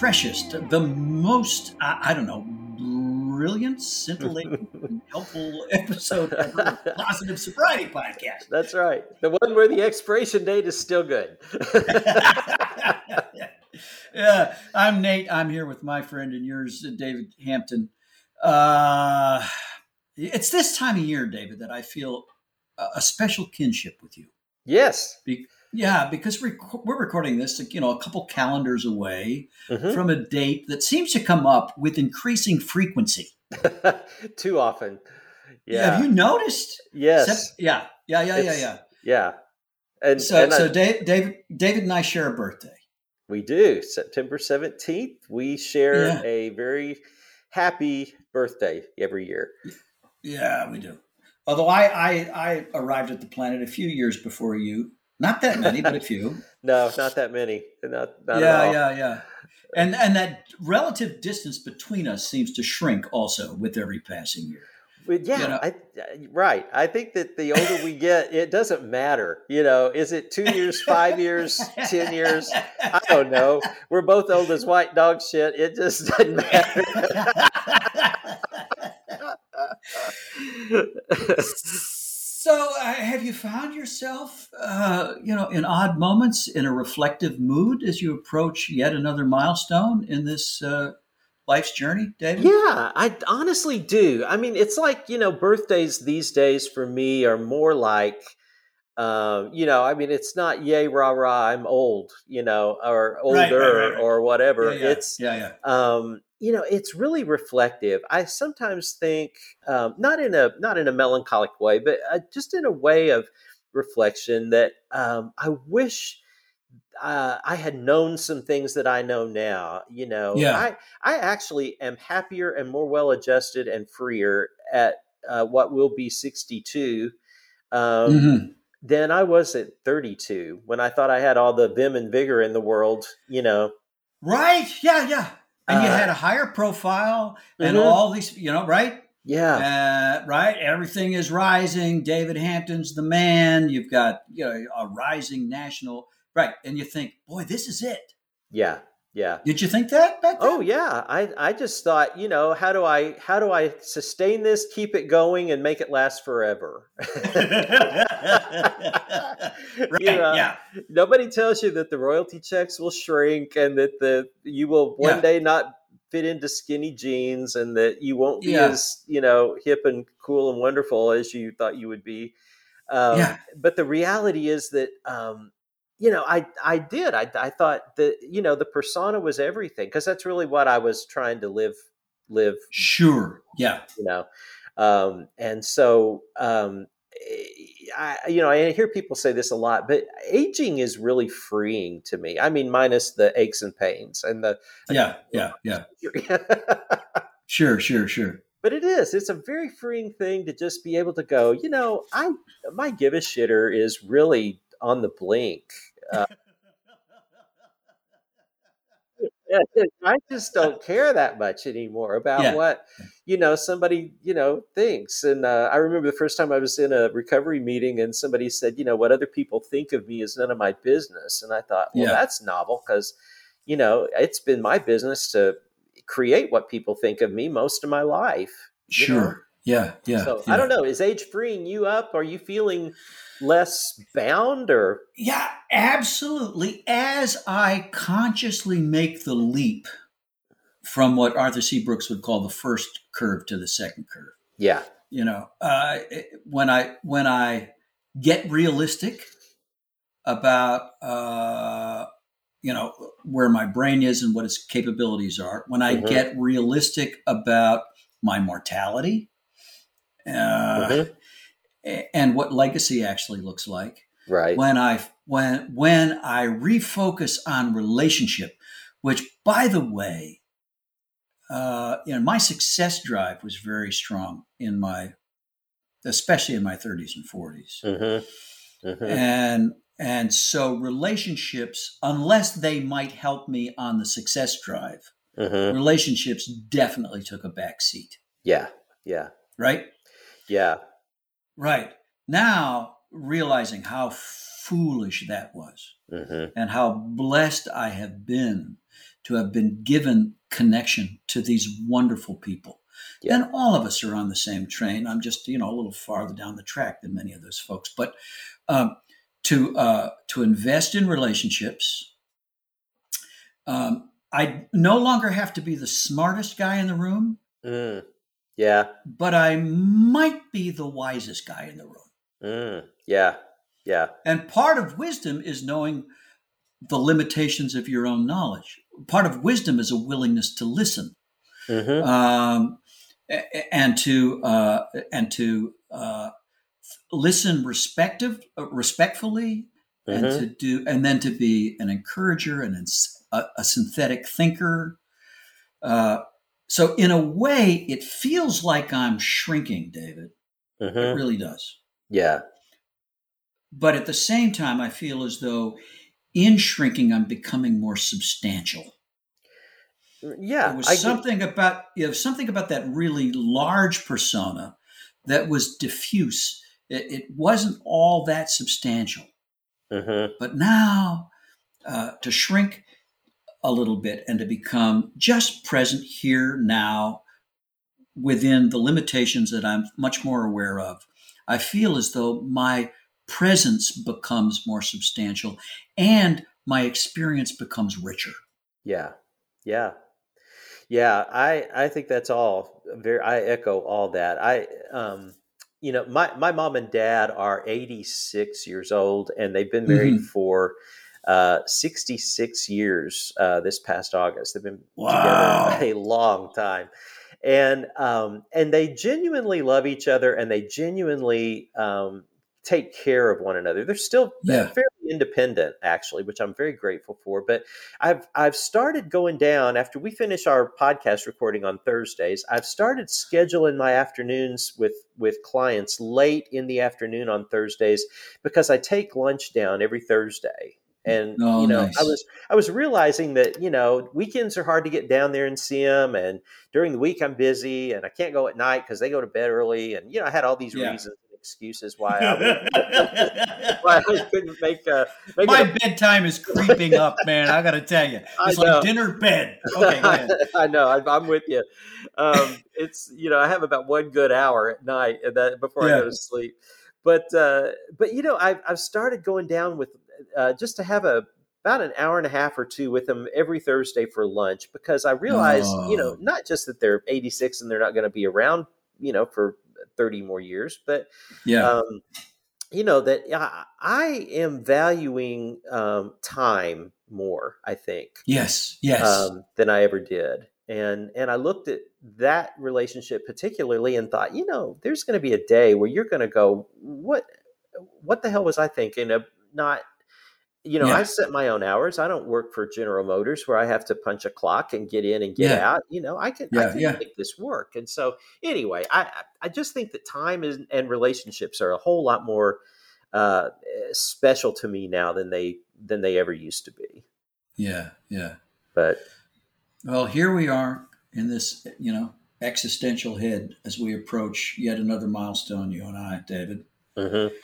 Freshest, the most, I, I don't know, brilliant, scintillating, helpful episode ever of Positive Sobriety Podcast. That's right. The one where the expiration date is still good. yeah, I'm Nate. I'm here with my friend and yours, David Hampton. Uh, it's this time of year, David, that I feel a, a special kinship with you. yes. Be- yeah, because we're, we're recording this, you know, a couple calendars away Mhm. from a date that seems to come up with increasing frequency. Too often. Yeah. Have you noticed? yes. Yeah, yeah, yeah, yeah, It's- yeah. yeah. And So, and I- so Dave, David, David and I share a birthday. we do. September 17th, we share Yeah. a very happy birthday every year. Yeah, we do. Although I, I, I arrived at the planet a few years before you. Not that many, but a few. No, not that many. Not, not yeah, yeah, yeah. And and that relative distance between us seems to shrink also with every passing year. But yeah, You know? I, right. I think that the older we get, it doesn't matter. You know, is it two years, five years, ten years? I don't know. We're both old as white dog shit. It just doesn't matter. so, uh, have you found yourself, uh, you know, in odd moments in a reflective mood as you approach yet another milestone in this uh, life's journey, David? yeah, I honestly do. I mean, it's like you know, birthdays these days for me are more like. Um, you know, I mean, it's not yay rah rah. I'm old, you know, or older Right, right, right, or whatever. Yeah, yeah, It's yeah, yeah. um, you know it's really reflective i sometimes think um, not in a not in a melancholic way but uh, just in a way of reflection that um, i wish uh, i had known some things that i know now you know Yeah. i i actually am happier and more well adjusted and freer at uh, what will be 62 um, Mhm. Than i was at 32 when i thought i had all the vim and vigor in the world you know Right? Yeah, yeah. And you Uh, had a higher profile and Mhm. all these, you know, right? yeah Uh, right? Everything is rising. David Hampton's the man. You've got, you know, a rising national, right? And you think, boy, this is it. yeah yeah Did you think that back then? Oh yeah, I I just thought, you know, how do I how do I sustain this, keep it going, and make it last forever? right. You know, Yeah. Nobody tells you that the royalty checks will shrink and that the you will one Yeah. day not fit into skinny jeans and that you won't be Yeah. as you know hip and cool and wonderful as you thought you would be. Um, Yeah. But the reality is that um, you know I I did I I thought that you know the persona was everything because that's really what I was trying to live live Sure. Yeah. you know um, and so um, eh, I, you know i hear people say this a lot but aging is really freeing to me i mean minus the aches and pains and the Yeah. Yeah. Yeah. Sure. Sure. Sure. but it is it's a very freeing thing to just be able to go you know i my give a shitter is really on the blink uh, I just don't care that much anymore about Yeah. what you know somebody you know thinks. And uh, I remember the first time I was in a recovery meeting, and somebody said, "You know, what other people think of me is none of my business." And I thought, well, Yeah. that's novel because you know it's been my business to create what people think of me most of my life. you know? Sure. Yeah. Yeah. so yeah. I don't know. Is age freeing you up? Are you feeling less bound or? Yeah absolutely. As i consciously make the leap from what arthur c. Brooks would call the first curve to the second curve. Yeah. You know uh, when i when i get realistic about uh, you know where my brain is and what its capabilities are when i mm-hmm. get realistic about my mortality uh, mm-hmm and what legacy actually looks like. Right. When I when when I refocus on relationship, which by the way, uh, you know, my success drive was very strong in my, especially in my 30s and 40s, mm-hmm. Mm-hmm. and and so relationships, unless they might help me on the success drive, mm-hmm. relationships definitely took a back seat. Yeah. Yeah. Right. Yeah. Right. Now, realizing how foolish that was mm-hmm. and how blessed I have been to have been given connection to these wonderful people. Yeah. And all of us are on the same train. I'm just, you know, a little farther down the track than many of those folks. But um, to uh, to invest in relationships, um, I no longer have to be the smartest guy in the room. Mm. Yeah. But I might be the wisest guy in the room. Mm, yeah. Yeah. And part of wisdom is knowing the limitations of your own knowledge. Part of wisdom is a willingness to listen. Mm-hmm. Um, and to uh, and to uh, listen respective uh, respectfully mm-hmm. and to do and then to be an encourager and a, a synthetic thinker uh, so, in a way, it feels like I'm shrinking, David. Mm-hmm. It really does. Yeah. But at the same time, I feel as though in shrinking, I'm becoming more substantial. Yeah, there was I something get... about you know something about that really large persona that was diffuse. It, it wasn't all that substantial. Mm-hmm. But now, uh, to shrink a little bit and to become just present here now within the limitations that I'm much more aware of. I feel as though my presence becomes more substantial and my experience becomes richer. Yeah. Yeah. Yeah, I I think that's all very I echo all that. I um you know, my my mom and dad are 86 years old and they've been married mm-hmm. for uh, 66 years uh, this past August. They've been wow. together a long time. And um, and they genuinely love each other, and they genuinely um, take care of one another. They're still yeah. fairly independent, actually, which I'm very grateful for. But I've I've started going down after we finish our podcast recording on Thursdays. I've started scheduling my afternoons with with clients late in the afternoon on Thursdays because I take lunch down every Thursday and oh, you know nice. i was i was realizing that you know weekends are hard to get down there and see them and during the week i'm busy and i can't go at night because they go to bed early and you know i had all these yeah. reasons and excuses why I, why I couldn't make, uh, make my a, bedtime is creeping up man i gotta tell you it's like dinner bed okay I know I, am with you um, it's you know i have about one good hour at night that before yeah. i go to sleep but uh, but you know I've, I've started going down with uh, just to have a about an hour and a half or two with them every Thursday for lunch because I realize, oh. you know, not just that they're 86 and they're not going to be around, you know, for 30 more years, but yeah. Um, you know that I, I am valuing um, time more. I think yes, yes, um, than I ever did, and and I looked at that relationship particularly and thought, you know, there's going to be a day where you're going to go, what, what the hell was I thinking of not you know, yeah. I set my own hours. I don't work for General Motors where I have to punch a clock and get in and get yeah. out. You know, I can, yeah, I can make this work. And so, anyway, I I just think that time is, and relationships are a whole lot more uh, special to me now than they than they ever used to be. Yeah, yeah. But well, here we are in this, you know, existential head as we approach yet another milestone. You and I, David. Mm-hmm.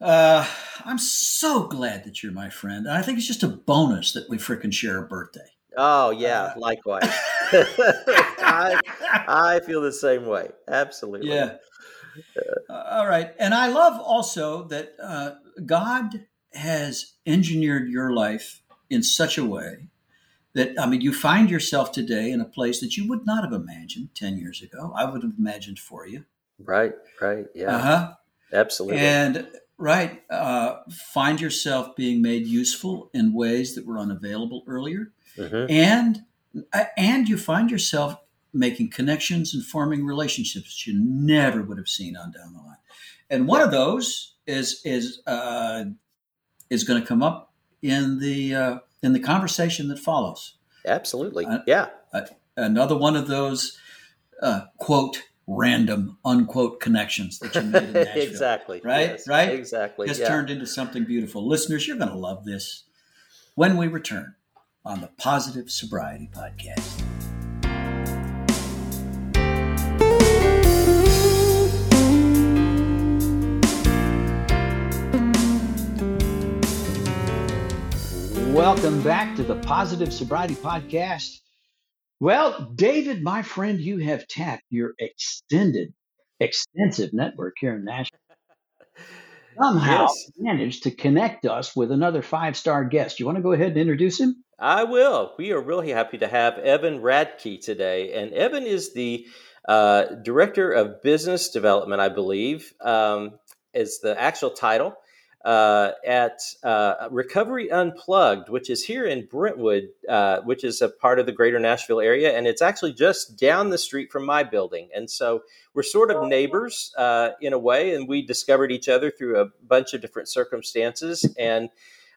Uh, I'm so glad that you're my friend. I think it's just a bonus that we freaking share a birthday. Oh yeah, uh, likewise. I, I feel the same way. Absolutely. Yeah. Uh, all right. And I love also that uh, God has engineered your life in such a way that, I mean, you find yourself today in a place that you would not have imagined 10 years ago. I would have imagined for you. Right, right. Yeah. Uh-huh. Absolutely. And, right, uh, find yourself being made useful in ways that were unavailable earlier. Mm-hmm. And, uh, and you find yourself making connections and forming relationships you never would have seen on down the line. And one of those is is uh, is going to come up in the uh, in the conversation that follows. Absolutely, uh, yeah. another one of those uh, quote random unquote connections that you made in Nashville. exactly. Right. Yes, right. Exactly. Has yeah. turned into something beautiful. Listeners, you're going to love this when we return on the Positive Sobriety Podcast. Welcome back to the Positive Sobriety Podcast. Well, David, my friend, you have tapped your extended, extensive network here in Nashville. Somehow yes. managed to connect us with another five star guest. You want to go ahead and introduce him? I will. We are really happy to have Evan Radke today. And Evan is the uh, Director of Business Development, I believe, um, is the actual title uh, at uh, Recovery Unplugged, which is here in Brentwood, uh, which is a part of the greater Nashville area. And it's actually just down the street from my building. And so we're sort of neighbors uh, in a way. And we discovered each other through a bunch of different circumstances. And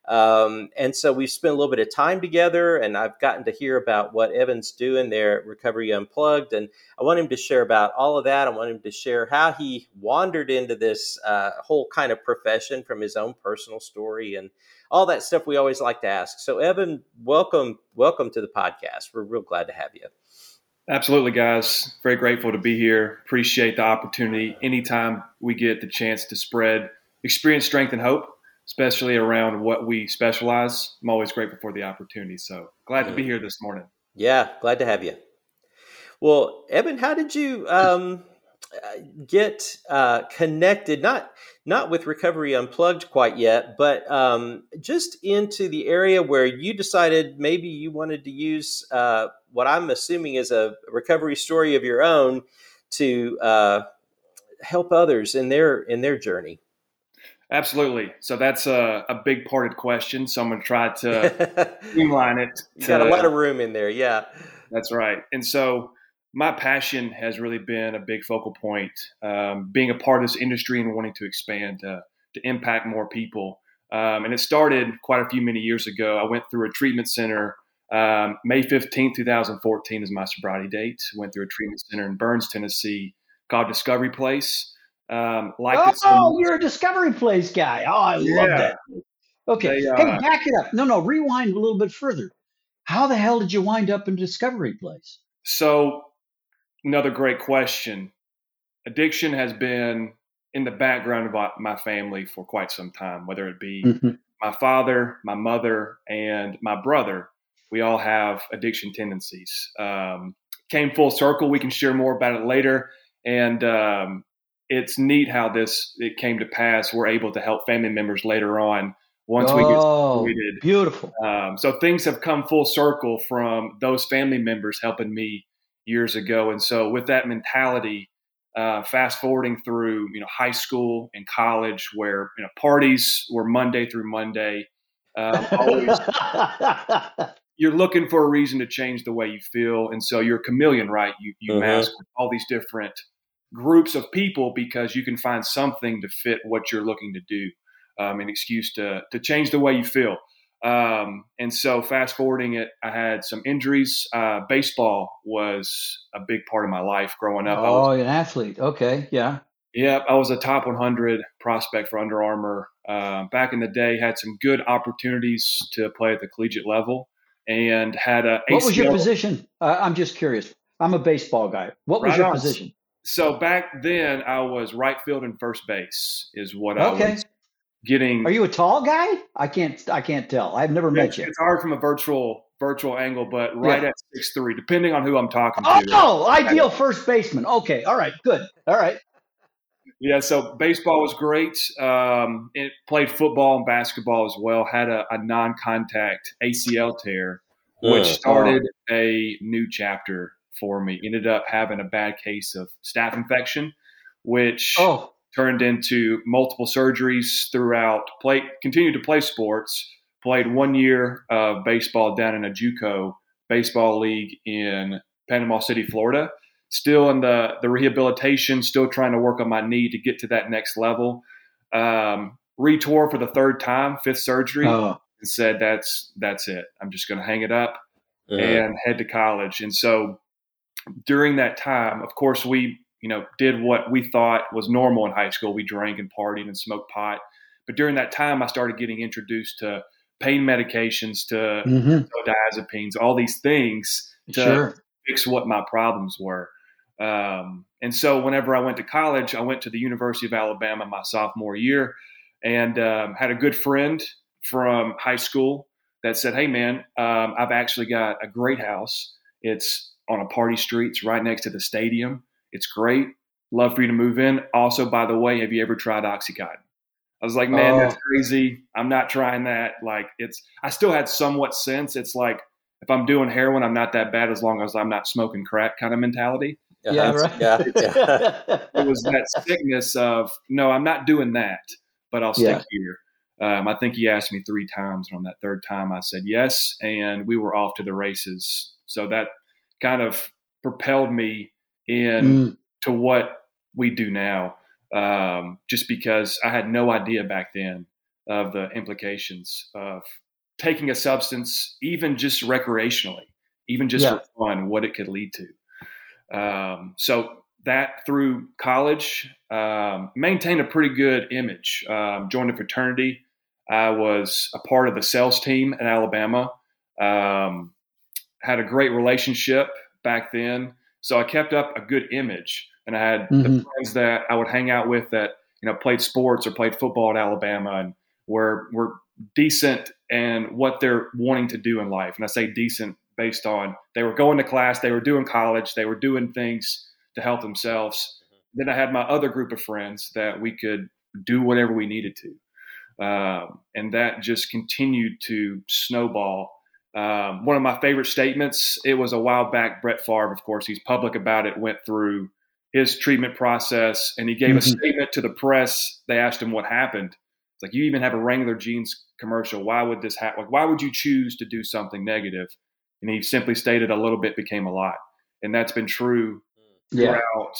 um, and so we've spent a little bit of time together, and I've gotten to hear about what Evan's doing there at Recovery Unplugged. And I want him to share about all of that. I want him to share how he wandered into this uh, whole kind of profession from his own personal story and all that stuff we always like to ask. So, Evan, welcome, welcome to the podcast. We're real glad to have you. Absolutely, guys. Very grateful to be here. Appreciate the opportunity. Anytime we get the chance to spread experience, strength, and hope especially around what we specialize. I'm always grateful for the opportunity. So glad to be here this morning. Yeah, glad to have you. Well, Evan, how did you um, get uh, connected? Not not with Recovery Unplugged quite yet, but um, just into the area where you decided maybe you wanted to use uh, what I'm assuming is a recovery story of your own to uh, help others in their in their journey. Absolutely. So that's a, a big parted question. So I'm going to try to streamline it. you got a lot of room in there. Yeah. That's right. And so my passion has really been a big focal point, um, being a part of this industry and wanting to expand uh, to impact more people. Um, and it started quite a few many years ago. I went through a treatment center. Um, May 15, 2014 is my sobriety date. Went through a treatment center in Burns, Tennessee called Discovery Place. Um, like oh, you're a Discovery Place guy. Oh, I yeah. love that. Okay, they, uh, hey, back it up. No, no, rewind a little bit further. How the hell did you wind up in Discovery Place? So, another great question. Addiction has been in the background of my family for quite some time, whether it be mm-hmm. my father, my mother, and my brother. We all have addiction tendencies. Um, came full circle. We can share more about it later. And um, it's neat how this it came to pass. We're able to help family members later on once oh, we get started. Beautiful. Um, so things have come full circle from those family members helping me years ago, and so with that mentality, uh, fast forwarding through you know high school and college, where you know parties were Monday through Monday. Um, always, you're looking for a reason to change the way you feel, and so you're a chameleon, right? You you mm-hmm. mask all these different groups of people because you can find something to fit what you're looking to do, um, an excuse to to change the way you feel. Um, and so, fast forwarding it, I had some injuries. Uh, baseball was a big part of my life growing up. Oh, was, an athlete. Okay, yeah. Yeah, I was a top 100 prospect for Under Armour. Uh, back in the day, had some good opportunities to play at the collegiate level, and had a. What was your position? Uh, I'm just curious. I'm a baseball guy. What was right your on. position? So back then, I was right field and first base is what okay. I was getting. Are you a tall guy? I can't. I can't tell. I've never met you. It's hard from a virtual virtual angle, but right yeah. at six three, depending on who I'm talking oh, to. Oh, ideal first baseman. Okay, all right, good, all right. yeah, so baseball was great. Um, it played football and basketball as well. Had a, a non-contact ACL tear, which uh, started a new chapter for me. Ended up having a bad case of staph infection, which oh. turned into multiple surgeries throughout. Play continued to play sports. Played one year of baseball down in a JUCO baseball league in Panama City, Florida still in the the rehabilitation, still trying to work on my knee to get to that next level. Um, retore for the third time, fifth surgery, oh. and said that's that's it. I'm just going to hang it up uh-huh. and head to college. And so during that time, of course, we you know did what we thought was normal in high school. We drank and partied and smoked pot. But during that time, I started getting introduced to pain medications, to mm-hmm. diazepines, all these things to sure. fix what my problems were. Um, and so whenever I went to college, I went to the University of Alabama my sophomore year and um, had a good friend from high school that said, Hey, man, um, I've actually got a great house. It's on a party street, it's right next to the stadium. It's great. Love for you to move in. Also, by the way, have you ever tried Oxycontin? I was like, man, oh. that's crazy. I'm not trying that. Like, it's, I still had somewhat sense. It's like, if I'm doing heroin, I'm not that bad as long as I'm not smoking crack kind of mentality. Yeah, right. yeah, yeah. it was that sickness of no, I'm not doing that, but I'll stick yeah. here. Um, I think he asked me three times, and on that third time, I said yes, and we were off to the races. So that kind of propelled me in mm. to what we do now. Um, just because I had no idea back then of the implications of taking a substance, even just recreationally, even just yeah. for fun, what it could lead to. Um, so that through college, um, maintained a pretty good image. Um, joined a fraternity. I was a part of the sales team at Alabama. Um, had a great relationship back then, so I kept up a good image. And I had mm-hmm. the friends that I would hang out with that you know played sports or played football at Alabama and were were decent and what they're wanting to do in life. And I say decent based on they were going to class, they were doing college, they were doing things to help themselves. Mm-hmm. Then I had my other group of friends that we could do whatever we needed to. Um, and that just continued to snowball. Um, one of my favorite statements, it was a while back, Brett Favre, of course, he's public about it, went through his treatment process and he gave mm-hmm. a statement to the press. They asked him what happened. It's like, you even have a Wrangler jeans commercial. Why would this happen? Like, why would you choose to do something negative? And he simply stated a little bit became a lot. And that's been true yeah. throughout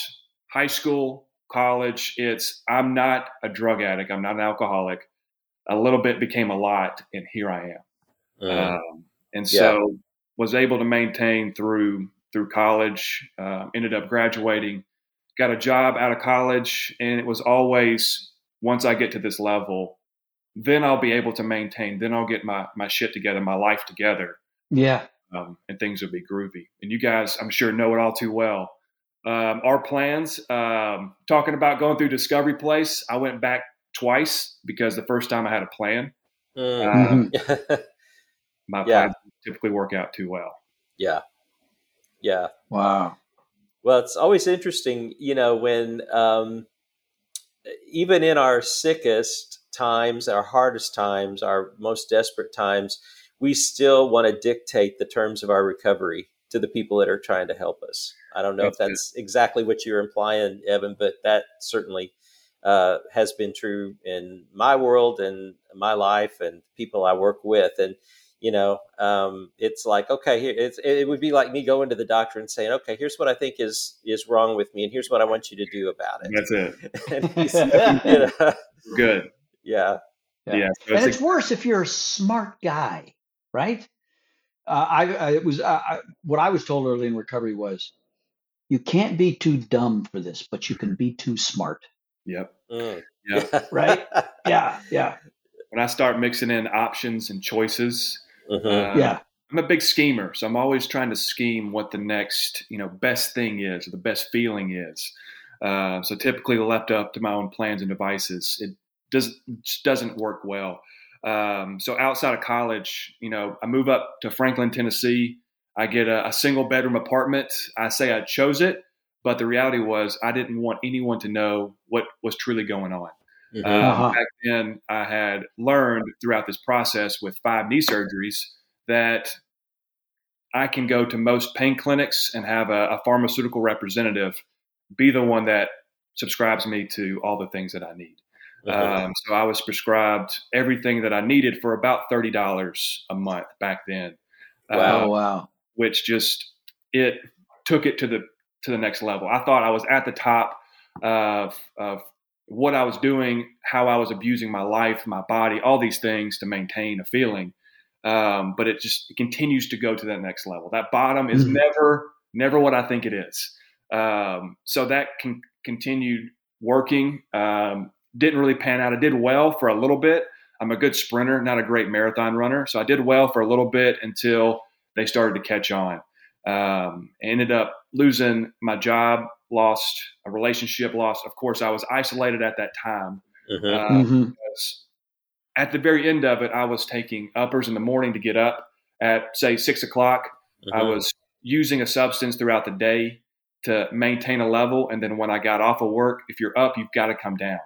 high school, college. It's, I'm not a drug addict, I'm not an alcoholic. A little bit became a lot, and here I am. Mm. Um, and so yeah. was able to maintain through through college. Uh, ended up graduating, got a job out of college, and it was always once I get to this level, then I'll be able to maintain. Then I'll get my my shit together, my life together. Yeah um, and things will be groovy. And you guys, I'm sure, know it all too well. Um, our plans, um, talking about going through Discovery Place, I went back twice because the first time I had a plan. Mm. Uh, my yeah. plans typically work out too well. Yeah. Yeah. Wow. Well, it's always interesting, you know, when um, even in our sickest times, our hardest times, our most desperate times, we still want to dictate the terms of our recovery to the people that are trying to help us. I don't know that's if that's good. exactly what you're implying, Evan, but that certainly uh, has been true in my world and my life and people I work with. And you know, um, it's like okay, here it would be like me going to the doctor and saying, okay, here's what I think is is wrong with me, and here's what I want you to do about it. That's it. you know, Good. Yeah. Yeah. yeah so and it's, it's worse if you're a smart guy right? Uh, I, I, it was uh, I, what I was told early in recovery was you can't be too dumb for this, but you can be too smart. Yep. Mm. Yep. right. Yeah. Yeah. When I start mixing in options and choices, uh-huh. uh, yeah, I'm a big schemer, so I'm always trying to scheme what the next, you know, best thing is or the best feeling is. Uh, so typically, left up to my own plans and devices, it does doesn't work well. Um, so outside of college, you know, I move up to Franklin, Tennessee. I get a, a, single bedroom apartment. I say I chose it, but the reality was I didn't want anyone to know what was truly going on. Mm-hmm. Um, Uh-huh. Back then, I had learned throughout this process with five knee surgeries that I can go to most pain clinics and have a, a pharmaceutical representative be the one that subscribes me to all the things that I need. Uh-huh. Um, so I was prescribed everything that I needed for about thirty dollars a month back then. Wow. Uh, Oh wow. which just it took it to the to the next level. I thought I was at the top of of what I was doing, how I was abusing my life, my body, all these things to maintain a feeling. Um, but it just it continues to go to that next level. That bottom is Mhm. never never what I think it is. Um, so that can continued working. Um, didn't really pan out. I did well for a little bit. I'm a good sprinter, not a great marathon runner. So I did well for a little bit until they started to catch on. Um, ended up losing my job, lost a relationship, lost. Of course, I was isolated at that time. Mhm. Uh, Mhm. at the very end of it, I was taking uppers in the morning to get up at say six o'clock. I Mhm. was using a substance throughout the day to maintain a level, and then when I got off of work, if you're up, you've got to come down.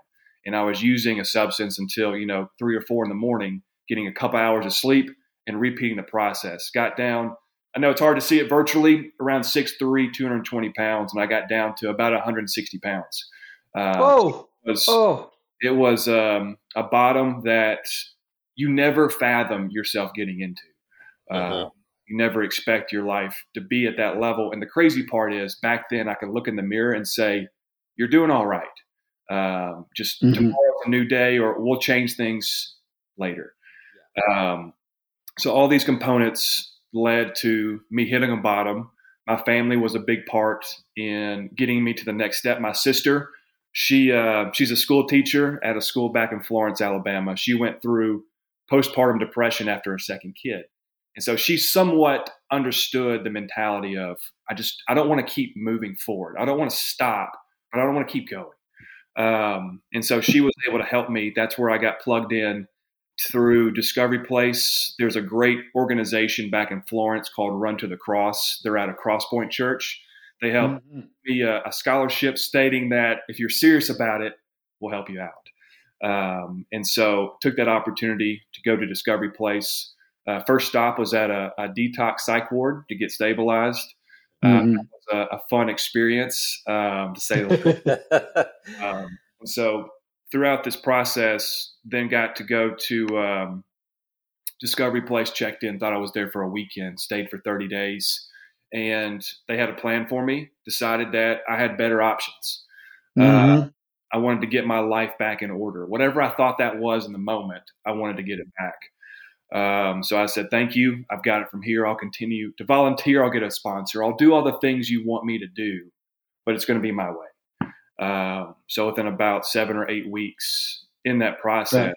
And I was using a substance until you know three or four in the morning, getting a couple hours of sleep and repeating the process. Got down. I know it's hard to see it virtually around 6'3", 220 pounds, and I got down to about 160 pounds. Uh, Oh. it was, Oh. it was um, a bottom that you never fathom yourself getting into. Uh, Uh-huh. You never expect your life to be at that level. And the crazy part is, back then, I could look in the mirror and say, "You're doing all right. Um, just Mhm. tomorrow's a new day, or we'll change things later." Um, so all these components led to me hitting a bottom. My family was a big part in getting me to the next step. My sister, she uh, she's a school teacher at a school back in Florence, Alabama. She went through postpartum depression after her second kid, and so she somewhat understood the mentality of I just I don't want to keep moving forward. I don't want to stop, but I don't want to keep going. Um, and so she was able to help me. That's where I got plugged in through Discovery Place. There's a great organization back in Florence called Run to the Cross. They're at a Crosspoint Church. They help Mhm. me a, a scholarship stating that if you're serious about it, we'll help you out. Um, and so took that opportunity to go to Discovery Place. Uh, first stop was at a, a detox psych ward to get stabilized. Uh, Mhm. it was a, a fun experience, um, to say the least. Um, so throughout this process, then got to go to um, Discovery Place, checked in, thought I was there for a weekend, stayed for 30 days, and they had a plan for me. Decided that I had better options. Uh, Mhm. I wanted to get my life back in order. Whatever I thought that was in the moment, I wanted to get it back. Um, so I said, "Thank you. I've got it from here. I'll continue to volunteer. I'll get a sponsor. I'll do all the things you want me to do, but it's going to be my way." Um, so within about seven or eight weeks in that process, Right.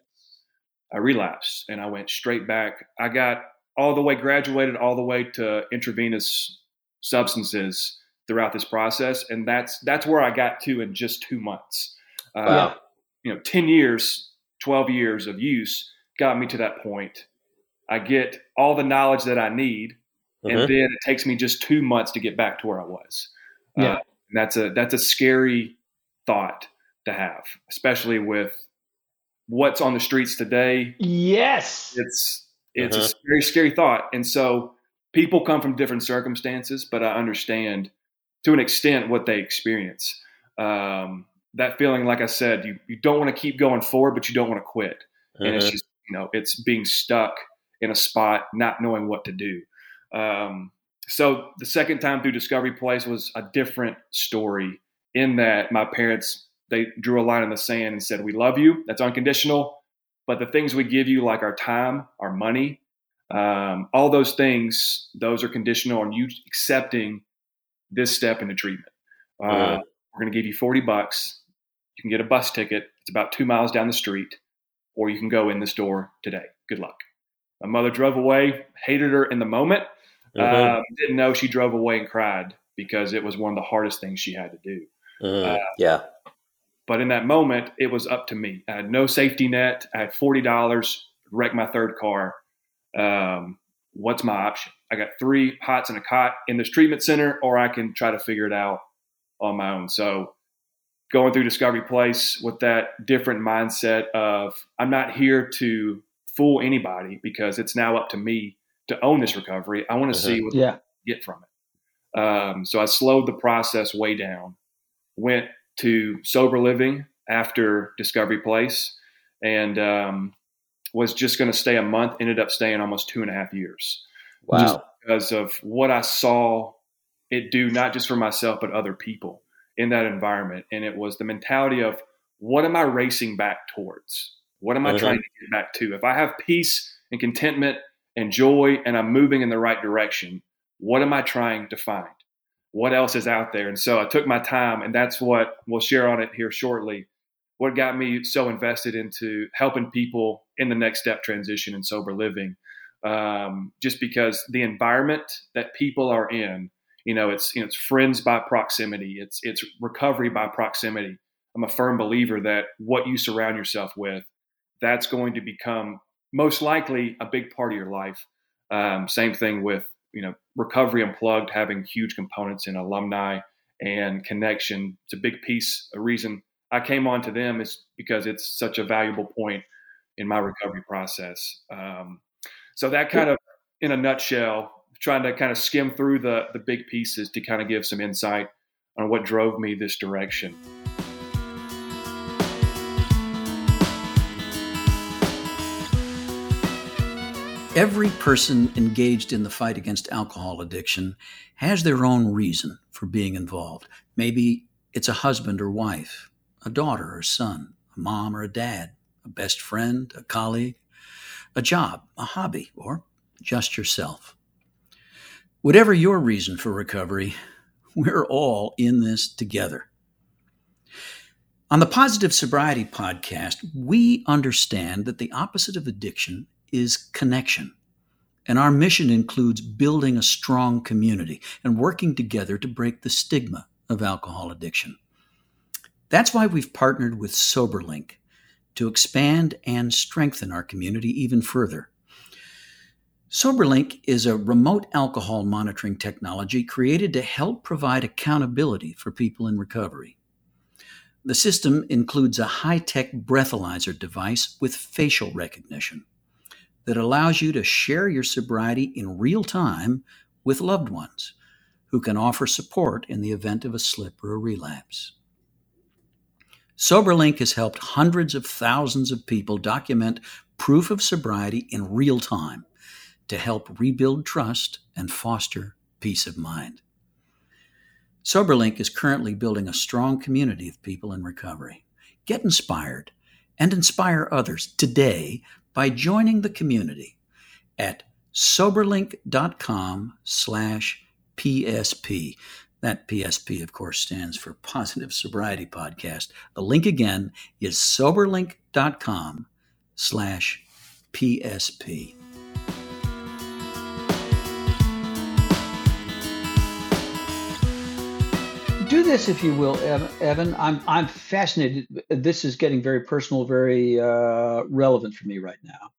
I relapsed and I went straight back. I got all the way graduated all the way to intravenous substances throughout this process, and that's that's where I got to in just two months. Uh, Wow. You know, ten years, twelve years of use got me to that point. I get all the knowledge that I need, and then it takes me just two months to get back to where I was. Yeah. Uh, and that's a that's a scary thought to have, especially with what's on the streets today. Yes. It's it's Uh-huh. a very scary thought, and so people come from different circumstances, but I understand to an extent what they experience. Um, that feeling, like I said, you you don't want to keep going forward, but you don't want to quit and it's Mhm. just you know it's being stuck in a spot not knowing what to do um, so the second time through discovery place was a different story in that my parents they drew a line in the sand and said we love you that's unconditional but the things we give you like our time our money um, all those things those are conditional on you accepting this step into treatment uh, Mhm. we're going to give you 40 bucks you can get a bus ticket it's about two miles down the street or you can go in the store today. Good luck. My mother drove away, hated her in the moment. Mhm. Um, didn't know she drove away and cried because it was one of the hardest things she had to do. Mhm. uh, yeah. But in that moment, it was up to me. I had no safety net. I had forty dollars. Wrecked my third car. Um, what's my option? I got three pots and a cot in this treatment center, or I can try to figure it out on my own. So going through Discovery Place with that different mindset of I'm not here to fool anybody because it's now up to me to own this recovery. I want to uh-huh. see what yeah. I get from it. Um, so I slowed the process way down, went to sober living after Discovery Place, and um, was just going to stay a month. Ended up staying almost two and a half years. Wow. Just because of what I saw it do, not just for myself, but other people in that environment. And it was the mentality of what am I racing back towards? What am I uh-huh. trying to get back to? If I have peace and contentment and joy and I'm moving in the right direction, what am I trying to find? What else is out there? And so I took my time, and that's what we'll share on it here shortly. What got me so invested into helping people in the next step transition and sober living, um, just because the environment that people are in you know, it's you know, it's friends by proximity. It's it's recovery by proximity. I'm a firm believer that what you surround yourself with, that's going to become most likely a big part of your life. Um, same thing with you know recovery unplugged having huge components in alumni and connection. It's a big piece. A reason I came on to them is because it's such a valuable point in my recovery process. Um, so that kind of, in a nutshell, trying to kind of skim through the, the big pieces to kind of give some insight on what drove me this direction. Every person engaged in the fight against alcohol addiction has their own reason for being involved. Maybe it's a husband or wife, a daughter or son, a mom or a dad, a best friend, a colleague, a job, a hobby, or just yourself. Whatever your reason for recovery, we're all in this together. On the Positive Sobriety podcast, we understand that the opposite of addiction is connection. And our mission includes building a strong community and working together to break the stigma of alcohol addiction. That's why we've partnered with SoberLink to expand and strengthen our community even further. SoberLink is a remote alcohol monitoring technology created to help provide accountability for people in recovery. The system includes a high tech breathalyzer device with facial recognition that allows you to share your sobriety in real time with loved ones who can offer support in the event of a slip or a relapse. SoberLink has helped hundreds of thousands of people document proof of sobriety in real time to help rebuild trust and foster peace of mind. SoberLink is currently building a strong community of people in recovery. Get inspired and inspire others today by joining the community at soberlink.com slash PSP. That PSP, of course, stands for Positive Sobriety Podcast. The link again is soberlink.com slash PSP. This if you will, Evan. I'm I'm fascinated. This is getting very personal, very uh, relevant for me right now.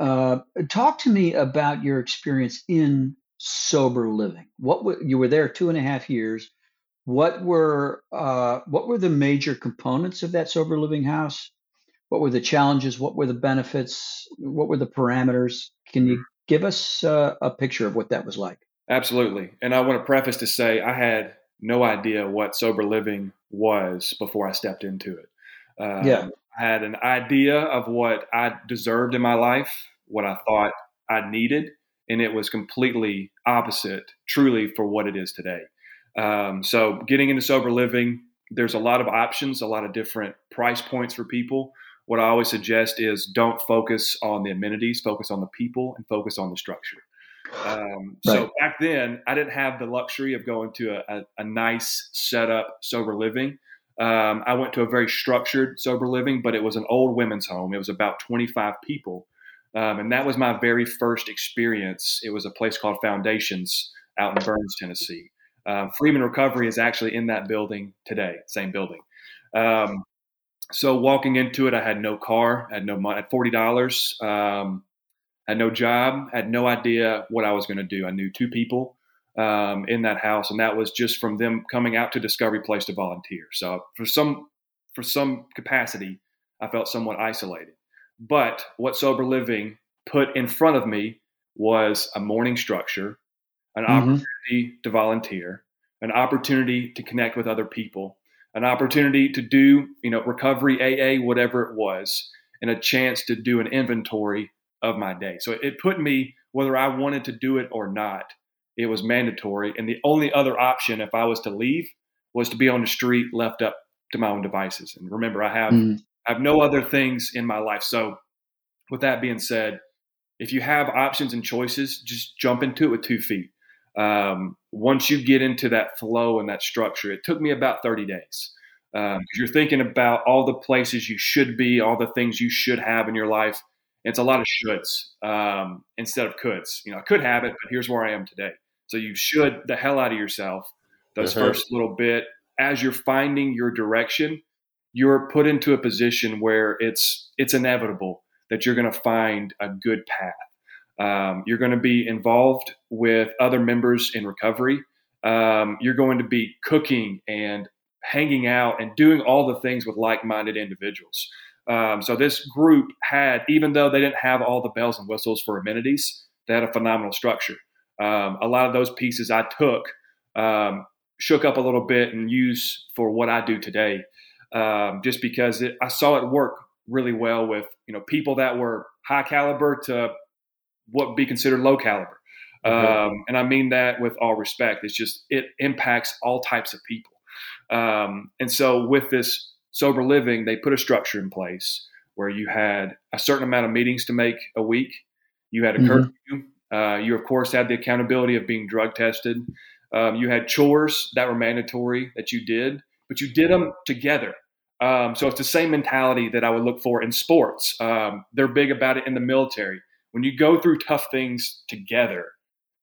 Uh, talk to me about your experience in sober living. What w- you were there two and a half years. What were uh, what were the major components of that sober living house? What were the challenges? What were the benefits? What were the parameters? Can you give us uh, a picture of what that was like? Absolutely. And I want to preface to say I had no idea what sober living was before I stepped into it. Um, yeah. I had an idea of what I deserved in my life, what I thought I needed, and it was completely opposite, truly, for what it is today. Um, so, getting into sober living, there's a lot of options, a lot of different price points for people. What I always suggest is don't focus on the amenities, focus on the people, and focus on the structure. Um, right. So back then, I didn't have the luxury of going to a, a, a nice setup sober living. Um, I went to a very structured sober living, but it was an old women's home. It was about 25 people. Um, and that was my very first experience. It was a place called Foundations out in Burns, Tennessee. Um, Freeman Recovery is actually in that building today, same building. Um, so walking into it, I had no car, I had no money, I had forty dollars. Um, had no job, had no idea what I was going to do. I knew two people um, in that house, and that was just from them coming out to Discovery Place to volunteer. So for some for some capacity, I felt somewhat isolated. But what sober living put in front of me was a morning structure, an mm-hmm. opportunity to volunteer, an opportunity to connect with other people, an opportunity to do, you know, recovery AA, whatever it was, and a chance to do an inventory of my day. So it put me, whether I wanted to do it or not, it was mandatory. And the only other option, if I was to leave, was to be on the street, left up to my own devices. And remember, I have mm. I have no other things in my life. So, with that being said, if you have options and choices, just jump into it with two feet. Um, once you get into that flow and that structure, it took me about 30 days. Um, you're thinking about all the places you should be, all the things you should have in your life. It's a lot of shoulds um, instead of coulds. You know, I could have it, but here's where I am today. So you should the hell out of yourself those uh-huh. first little bit. As you're finding your direction, you're put into a position where it's it's inevitable that you're going to find a good path. Um, you're going to be involved with other members in recovery. Um, you're going to be cooking and hanging out and doing all the things with like-minded individuals. Um, so this group had, even though they didn't have all the bells and whistles for amenities, they had a phenomenal structure. Um, a lot of those pieces I took, um, shook up a little bit, and use for what I do today. Um, just because it, I saw it work really well with you know people that were high caliber to what would be considered low caliber. Mm-hmm. and I mean that with all respect. It's just it impacts all types of people. Um, and so with this sober living, they put a structure in place where you had a certain amount of meetings to make a week. You had a mm-hmm. curfew. Uh, you, of course, had the accountability of being drug tested. Um, you had chores that were mandatory that you did, but you did them together. Um, so it's the same mentality that I would look for in sports. Um, they're big about it in the military. When you go through tough things together,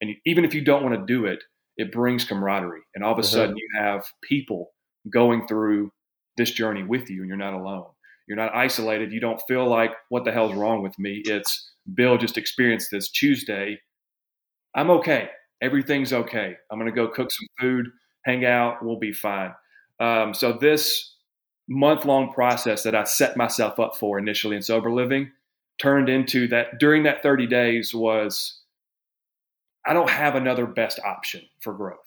and you, even if you don't want to do it, it brings camaraderie. And all of a uh-huh. sudden, you have people going through this journey with you, and you're not alone. You're not isolated. You don't feel like, what the hell's wrong with me? It's Bill just experienced this Tuesday. I'm okay. Everything's okay. I'm going to go cook some food, hang out. We'll be fine. Um, so, this month long process that I set myself up for initially in sober living turned into that during that 30 days was I don't have another best option for growth.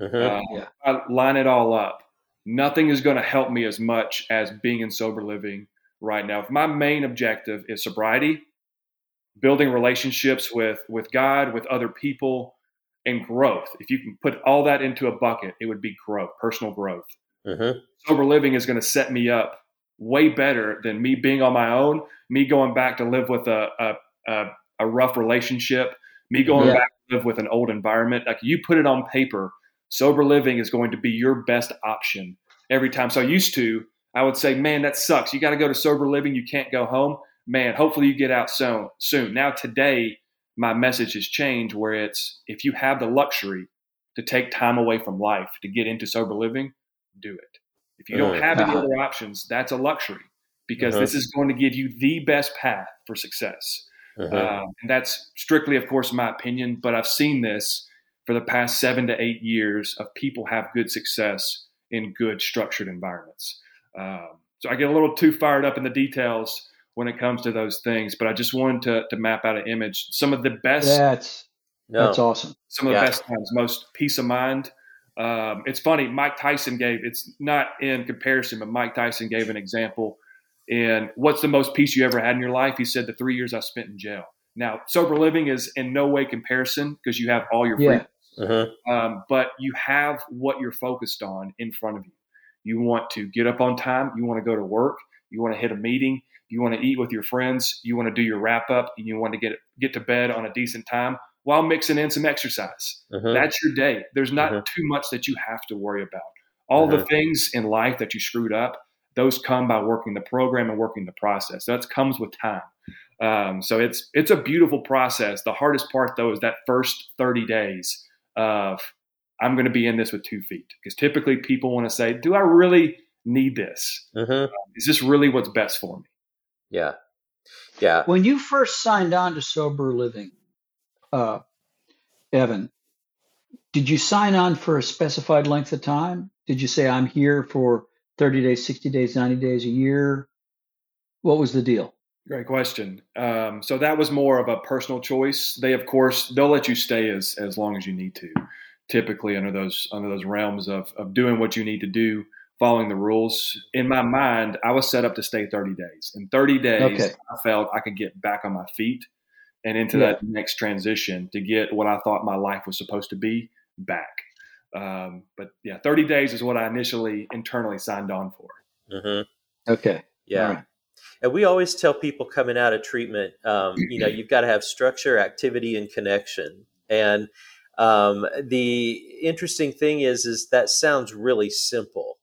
Uh-huh. Uh, yeah. I line it all up. Nothing is going to help me as much as being in sober living right now. If my main objective is sobriety, building relationships with with God, with other people, and growth. If you can put all that into a bucket, it would be growth, personal growth. Uh-huh. Sober living is going to set me up way better than me being on my own, me going back to live with a a, a, a rough relationship, me going yeah. back to live with an old environment. Like you put it on paper, sober living is going to be your best option every time. So I used to, I would say, man, that sucks. You got to go to sober living. You can't go home. Man, hopefully you get out soon. Soon. Now today, my message has changed where it's if you have the luxury to take time away from life to get into sober living, do it. If you don't have any uh-huh. other options, that's a luxury because uh-huh. this is going to give you the best path for success. Uh-huh. Um, and that's strictly, of course, my opinion, but I've seen this for the past seven to eight years of people have good success in good structured environments. Um, so I get a little too fired up in the details when it comes to those things, but I just wanted to, to map out an image. Some of the best. That's, no. that's awesome. Some of yeah. the best times, most peace of mind. Um, it's funny. Mike Tyson gave, it's not in comparison, but Mike Tyson gave an example. And what's the most peace you ever had in your life? He said the three years I spent in jail. Now, sober living is in no way comparison because you have all your freedoms. Uh-huh. Um, but you have what you're focused on in front of you. You want to get up on time. You want to go to work. You want to hit a meeting. You want to eat with your friends. You want to do your wrap up, and you want to get get to bed on a decent time while mixing in some exercise. Uh-huh. That's your day. There's not uh-huh. too much that you have to worry about. All the things in life that you screwed up, those come by working the program and working the process. That comes with time. Um, so it's it's a beautiful process. The hardest part though is that first 30 days of I'm going to be in this with two feet because typically people want to say, "Do I really need this? Uh-huh. Is this really what's best for me?" Yeah, yeah. When you first signed on to sober living, uh, Evan, did you sign on for a specified length of time? Did you say I'm here for 30 days, 60 days, 90 days, a year? What was the deal? Great question. Um, so that was more of a personal choice. They, of course, they'll let you stay as as long as you need to. Typically, under those under those realms of of doing what you need to do, following the rules. In my mind, I was set up to stay 30 days. In 30 days, okay. I felt I could get back on my feet and into yeah. that next transition to get what I thought my life was supposed to be back. Um, but yeah, 30 days is what I initially internally signed on for. Mm-hmm. Okay. Yeah. Right. And we always tell people coming out of treatment, um, you know, you've got to have structure, activity, and connection. And um, the interesting thing is, is that sounds really simple,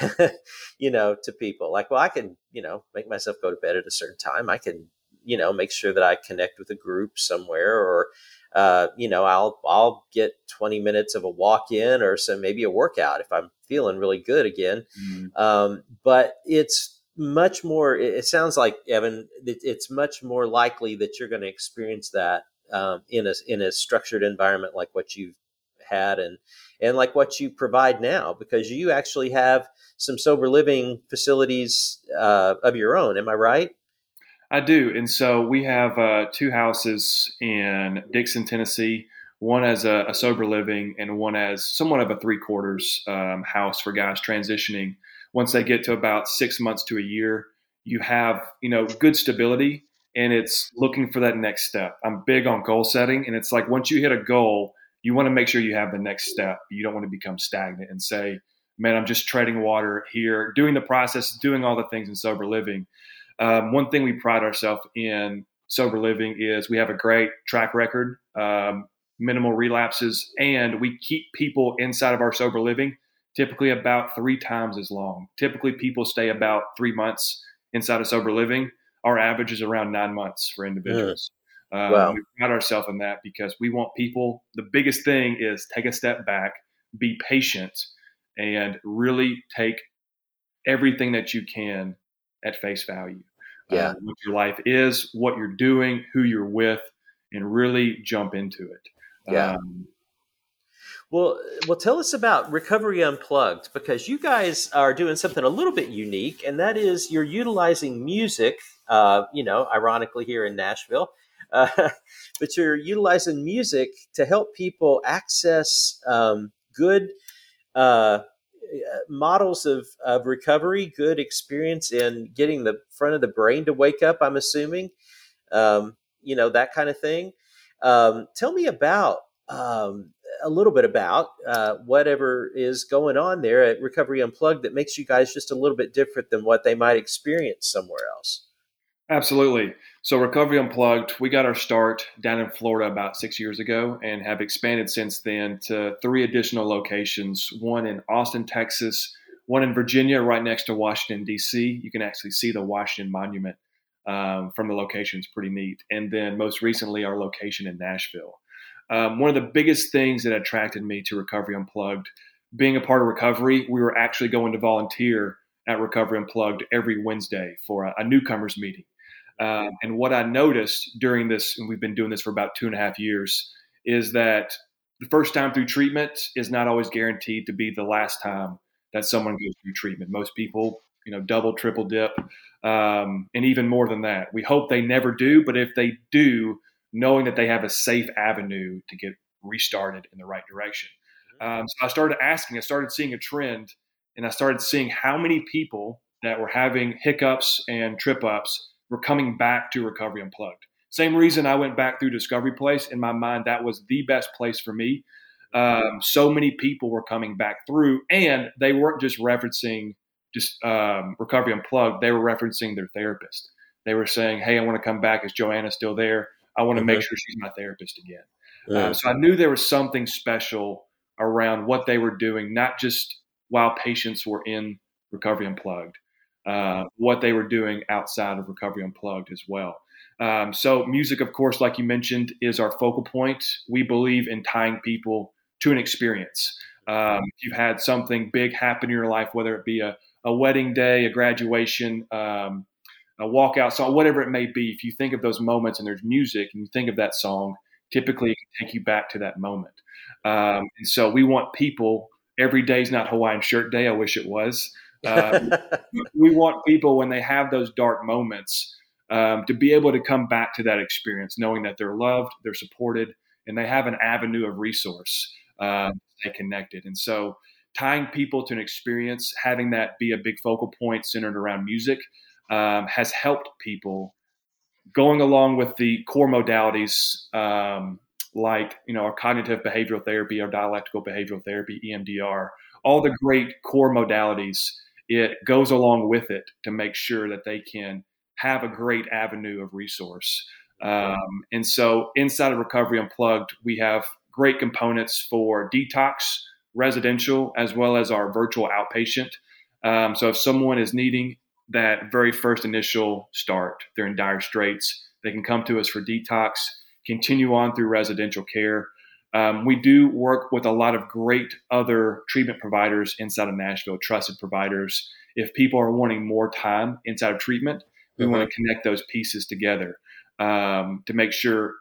you know, to people. Like, well, I can, you know, make myself go to bed at a certain time. I can, you know, make sure that I connect with a group somewhere, or uh, you know, I'll I'll get 20 minutes of a walk in or some maybe a workout if I'm feeling really good again. Mm-hmm. Um, but it's much more. It, sounds like Evan. It's much more likely that you're going to experience that um, in a in a structured environment like what you've had and and like what you provide now because you actually have some sober living facilities uh, of your own. Am I right? I do. And so we have uh, two houses in Dickson Tennessee, one as a, a, sober living and one as somewhat of a three quarters um, house for guys transitioning. Once they get to about six months to a year, you have, you know, good stability and it's looking for that next step. I'm big on goal setting. And it's like once you hit a goal, you want to make sure you have the next step. You don't want to become stagnant and say, man, I'm just treading water here, doing the process, doing all the things in sober living. Um, one thing we pride ourselves in sober living is we have a great track record, um, minimal relapses, and we keep people inside of our sober living typically about three times as long. Typically, people stay about three months inside of sober living. Our average is around nine months for individuals. Um, wow. We pride ourselves in that because we want people. The biggest thing is take a step back, be patient, and really take everything that you can at face value. Yeah. Uh, what your life is, what you're doing, who you're with, and really jump into it. Yeah. Um, well, well, tell us about Recovery Unplugged because you guys are doing something a little bit unique, and that is you're utilizing music. Uh, you know, ironically here in Nashville, uh, but you're utilizing music to help people access um, good uh, uh, models of, of recovery, good experience in getting the front of the brain to wake up, I'm assuming, um, you know, that kind of thing. Um, tell me about um, a little bit about uh, whatever is going on there at Recovery Unplugged that makes you guys just a little bit different than what they might experience somewhere else. Absolutely. So, Recovery Unplugged, we got our start down in Florida about six years ago and have expanded since then to three additional locations one in Austin, Texas, one in Virginia, right next to Washington, D.C. You can actually see the Washington Monument um, from the location, it's pretty neat. And then, most recently, our location in Nashville. Um, one of the biggest things that attracted me to Recovery Unplugged, being a part of recovery, we were actually going to volunteer at Recovery Unplugged every Wednesday for a, a newcomers meeting. Um, and what I noticed during this, and we've been doing this for about two and a half years, is that the first time through treatment is not always guaranteed to be the last time that someone goes through treatment. Most people, you know, double, triple dip, um, and even more than that. We hope they never do, but if they do, knowing that they have a safe avenue to get restarted in the right direction. Mm-hmm. Um, so I started asking, I started seeing a trend, and I started seeing how many people that were having hiccups and trip ups we're coming back to Recovery Unplugged. Same reason I went back through Discovery Place. In my mind, that was the best place for me. Um, so many people were coming back through, and they weren't just referencing just um, Recovery Unplugged. They were referencing their therapist. They were saying, "Hey, I want to come back. Is Joanna still there? I want to make sure she's my therapist again." Mm-hmm. Um, so I knew there was something special around what they were doing, not just while patients were in Recovery Unplugged, uh, what they were doing outside of Recovery Unplugged as well. Um, so, music, of course, like you mentioned, is our focal point. We believe in tying people to an experience. Um, if you've had something big happen in your life, whether it be a, a wedding day, a graduation, um, a walkout song, whatever it may be, if you think of those moments and there's music and you think of that song, typically it can take you back to that moment. Um, and so we want people. Every day is not Hawaiian Shirt Day. I wish it was. Um, we want people when they have those dark moments um, to be able to come back to that experience, knowing that they're loved, they're supported, and they have an avenue of resource uh, stay connected. And so, tying people to an experience, having that be a big focal point centered around music, um, has helped people. Going along with the core modalities um, like you know our cognitive behavioral therapy, our dialectical behavioral therapy, EMDR, all the great core modalities, it goes along with it to make sure that they can have a great avenue of resource. Um, and so inside of Recovery Unplugged, we have great components for detox, residential, as well as our virtual outpatient. Um, so if someone is needing that very first initial start, they're in dire straits, they can come to us for detox, continue on through residential care. Um, we do work with a lot of great other treatment providers inside of Nashville, trusted providers. If people are wanting more time inside of treatment, we mm-hmm. want to connect those pieces together um, to make sure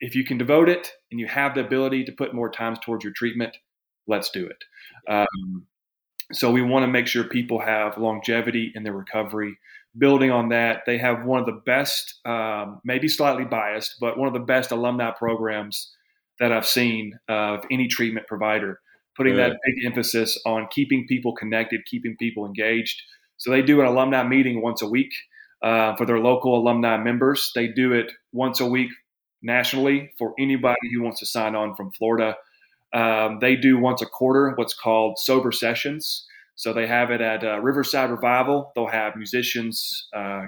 if you can devote it and you have the ability to put more times towards your treatment, let's do it. Um, so we want to make sure people have longevity in their recovery. Building on that, they have one of the best, um, maybe slightly biased, but one of the best alumni programs that I've seen of any treatment provider. Putting that big emphasis on keeping people connected, keeping people engaged. So they do an alumni meeting once a week uh, for their local alumni members. They do it once a week nationally for anybody who wants to sign on from Florida. Um, they do once a quarter what's called sober sessions. So they have it at uh, Riverside Revival. They'll have musicians uh,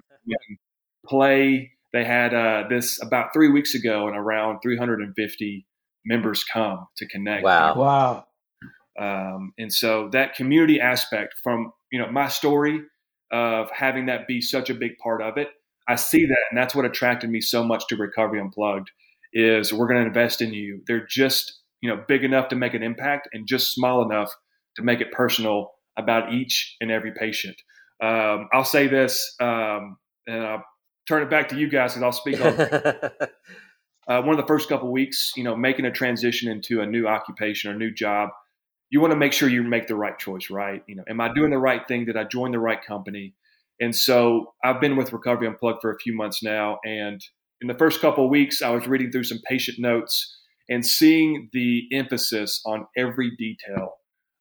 play. They had uh, this about three weeks ago, and around 350 members come to connect. Wow! Wow! Um, and so that community aspect, from you know my story of having that be such a big part of it, I see that, and that's what attracted me so much to Recovery Unplugged. Is we're going to invest in you. They're just you know big enough to make an impact, and just small enough to make it personal about each and every patient. Um, I'll say this, um, and I'll turn it back to you guys, because I'll speak on. uh, one of the first couple weeks, you know, making a transition into a new occupation or new job, you want to make sure you make the right choice, right? You know, am I doing the right thing? Did I join the right company? And so I've been with Recovery Unplugged for a few months now. And in the first couple of weeks, I was reading through some patient notes and seeing the emphasis on every detail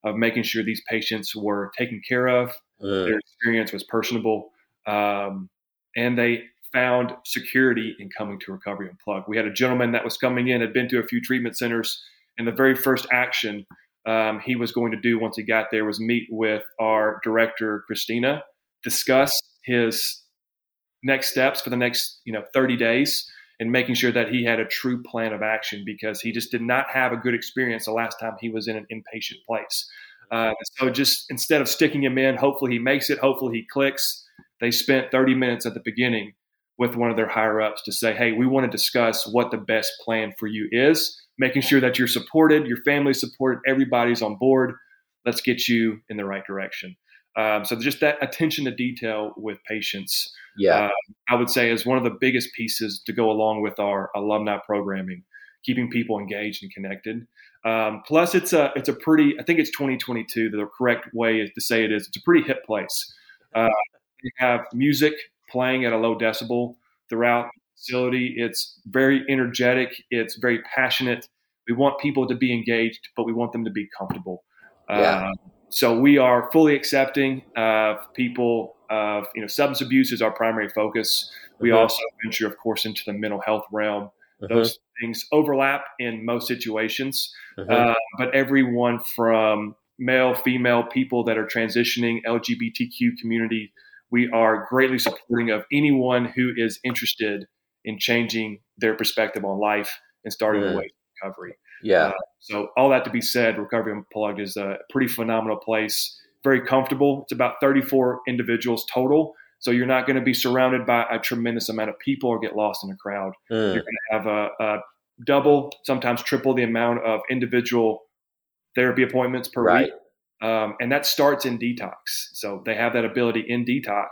of making sure these patients were taken care of, uh. their experience was personable, um, and they found security in coming to Recovery Unplugged. We had a gentleman that was coming in, had been to a few treatment centers, and the very first action um, he was going to do once he got there was meet with our director, Christina, discuss his next steps for the next you know 30 days and making sure that he had a true plan of action because he just did not have a good experience the last time he was in an inpatient place. Uh, so just instead of sticking him in, hopefully he makes it, hopefully he clicks. They spent 30 minutes at the beginning with one of their higher ups to say, hey, we want to discuss what the best plan for you is, making sure that you're supported, your family's supported, everybody's on board. Let's get you in the right direction. Um, so just that attention to detail with patients, yeah, uh, I would say is one of the biggest pieces to go along with our alumni programming, keeping people engaged and connected. Um, plus, it's a it's a pretty. I think it's 2022. The correct way is to say it is. It's a pretty hip place. Uh, we have music playing at a low decibel throughout the facility. It's very energetic. It's very passionate. We want people to be engaged, but we want them to be comfortable. Yeah. Uh, so we are fully accepting of people of you know substance abuse is our primary focus. We mm-hmm. also venture, of course, into the mental health realm. Mm-hmm. Those things overlap in most situations, mm-hmm. uh, but everyone from male, female, people that are transitioning, LGBTQ community, we are greatly supporting of anyone who is interested in changing their perspective on life and starting the way to recovery. Yeah. Uh, so all that to be said, Recovery Unplugged is a pretty phenomenal place. Very comfortable. It's about 34 individuals total. So you're not going to be surrounded by a tremendous amount of people or get lost in a crowd. Mm. You're going to have a, a, double, sometimes triple the amount of individual therapy appointments per right. week. Um, and that starts in detox. So they have that ability in detox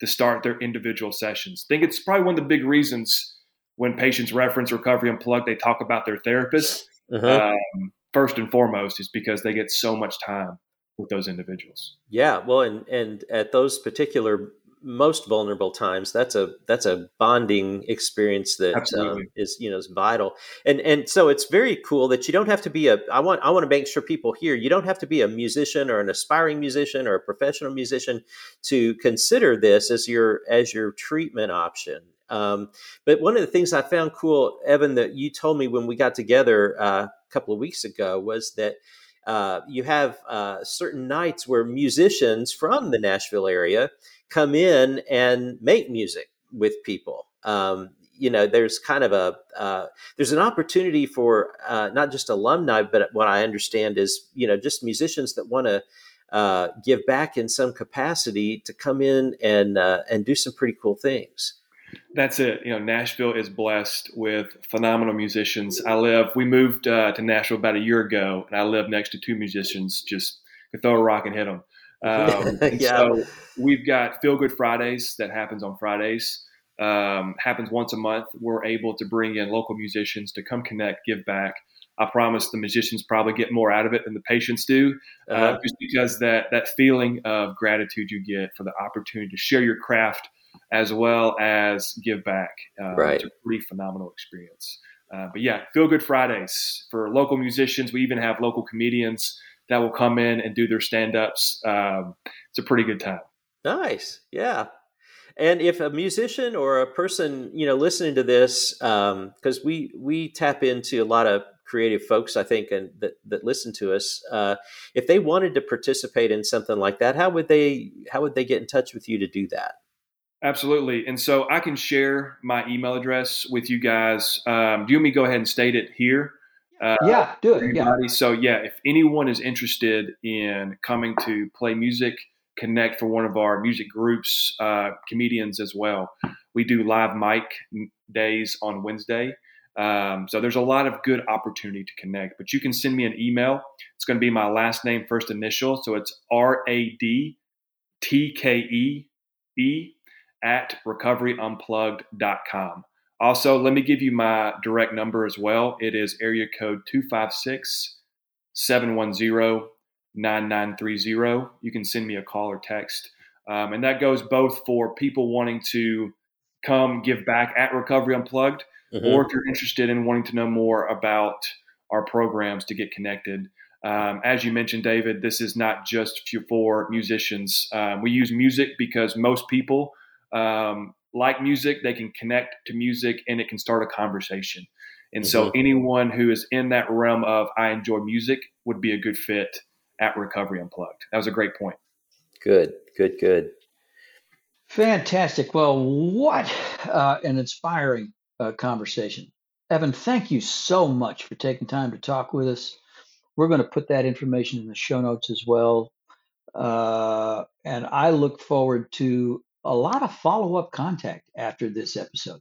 to start their individual sessions. I think it's probably one of the big reasons when patients reference Recovery Unplugged, they talk about their therapist. Uh-huh. Um, first and foremost is because they get so much time with those individuals. Yeah, well, and and at those particular most vulnerable times that's a that's a bonding experience that um, is you know is vital and and so it's very cool that you don't have to be a i want i want to make sure people hear you don't have to be a musician or an aspiring musician or a professional musician to consider this as your as your treatment option um, but one of the things i found cool evan that you told me when we got together uh, a couple of weeks ago was that uh, you have uh, certain nights where musicians from the Nashville area come in and make music with people. Um, you know, there's kind of a uh, there's an opportunity for uh, not just alumni, but what I understand is you know just musicians that want to uh, give back in some capacity to come in and uh, and do some pretty cool things. That's it. You know, Nashville is blessed with phenomenal musicians. I live. We moved uh, to Nashville about a year ago, and I live next to two musicians. Just could throw a rock and hit them. Um, yeah. So we've got Feel Good Fridays that happens on Fridays. Um, happens once a month. We're able to bring in local musicians to come connect, give back. I promise the musicians probably get more out of it than the patients do, uh, uh-huh. just because that that feeling of gratitude you get for the opportunity to share your craft as well as give back. Uh, right. It's a pretty phenomenal experience. Uh, but yeah, Feel Good Fridays for local musicians. We even have local comedians that will come in and do their stand ups. Um, it's a pretty good time. Nice. Yeah. And if a musician or a person, you know, listening to this, because um, we we tap into a lot of creative folks, I think, and that that listen to us, uh, if they wanted to participate in something like that, how would they how would they get in touch with you to do that? Absolutely. And so I can share my email address with you guys. Um, do you want me to go ahead and state it here? Uh, yeah, do it. Yeah. So, yeah, if anyone is interested in coming to play music, connect for one of our music groups, uh, comedians as well, we do live mic days on Wednesday. Um, so there's a lot of good opportunity to connect, but you can send me an email. It's going to be my last name, first initial. So it's R A D T K E E at recoveryunplugged.com. Also, let me give you my direct number as well. It is area code 256 710 9930. You can send me a call or text. Um, and that goes both for people wanting to come give back at Recovery Unplugged, mm-hmm. or if you're interested in wanting to know more about our programs to get connected. Um, as you mentioned, David, this is not just for musicians. Um, we use music because most people um, like music, they can connect to music and it can start a conversation. And mm-hmm. so anyone who is in that realm of I enjoy music would be a good fit at Recovery Unplugged. That was a great point. Good, good, good. Fantastic. Well, what uh, an inspiring uh, conversation. Evan, thank you so much for taking time to talk with us. We're going to put that information in the show notes as well. Uh, and I look forward to a lot of follow up contact after this episode.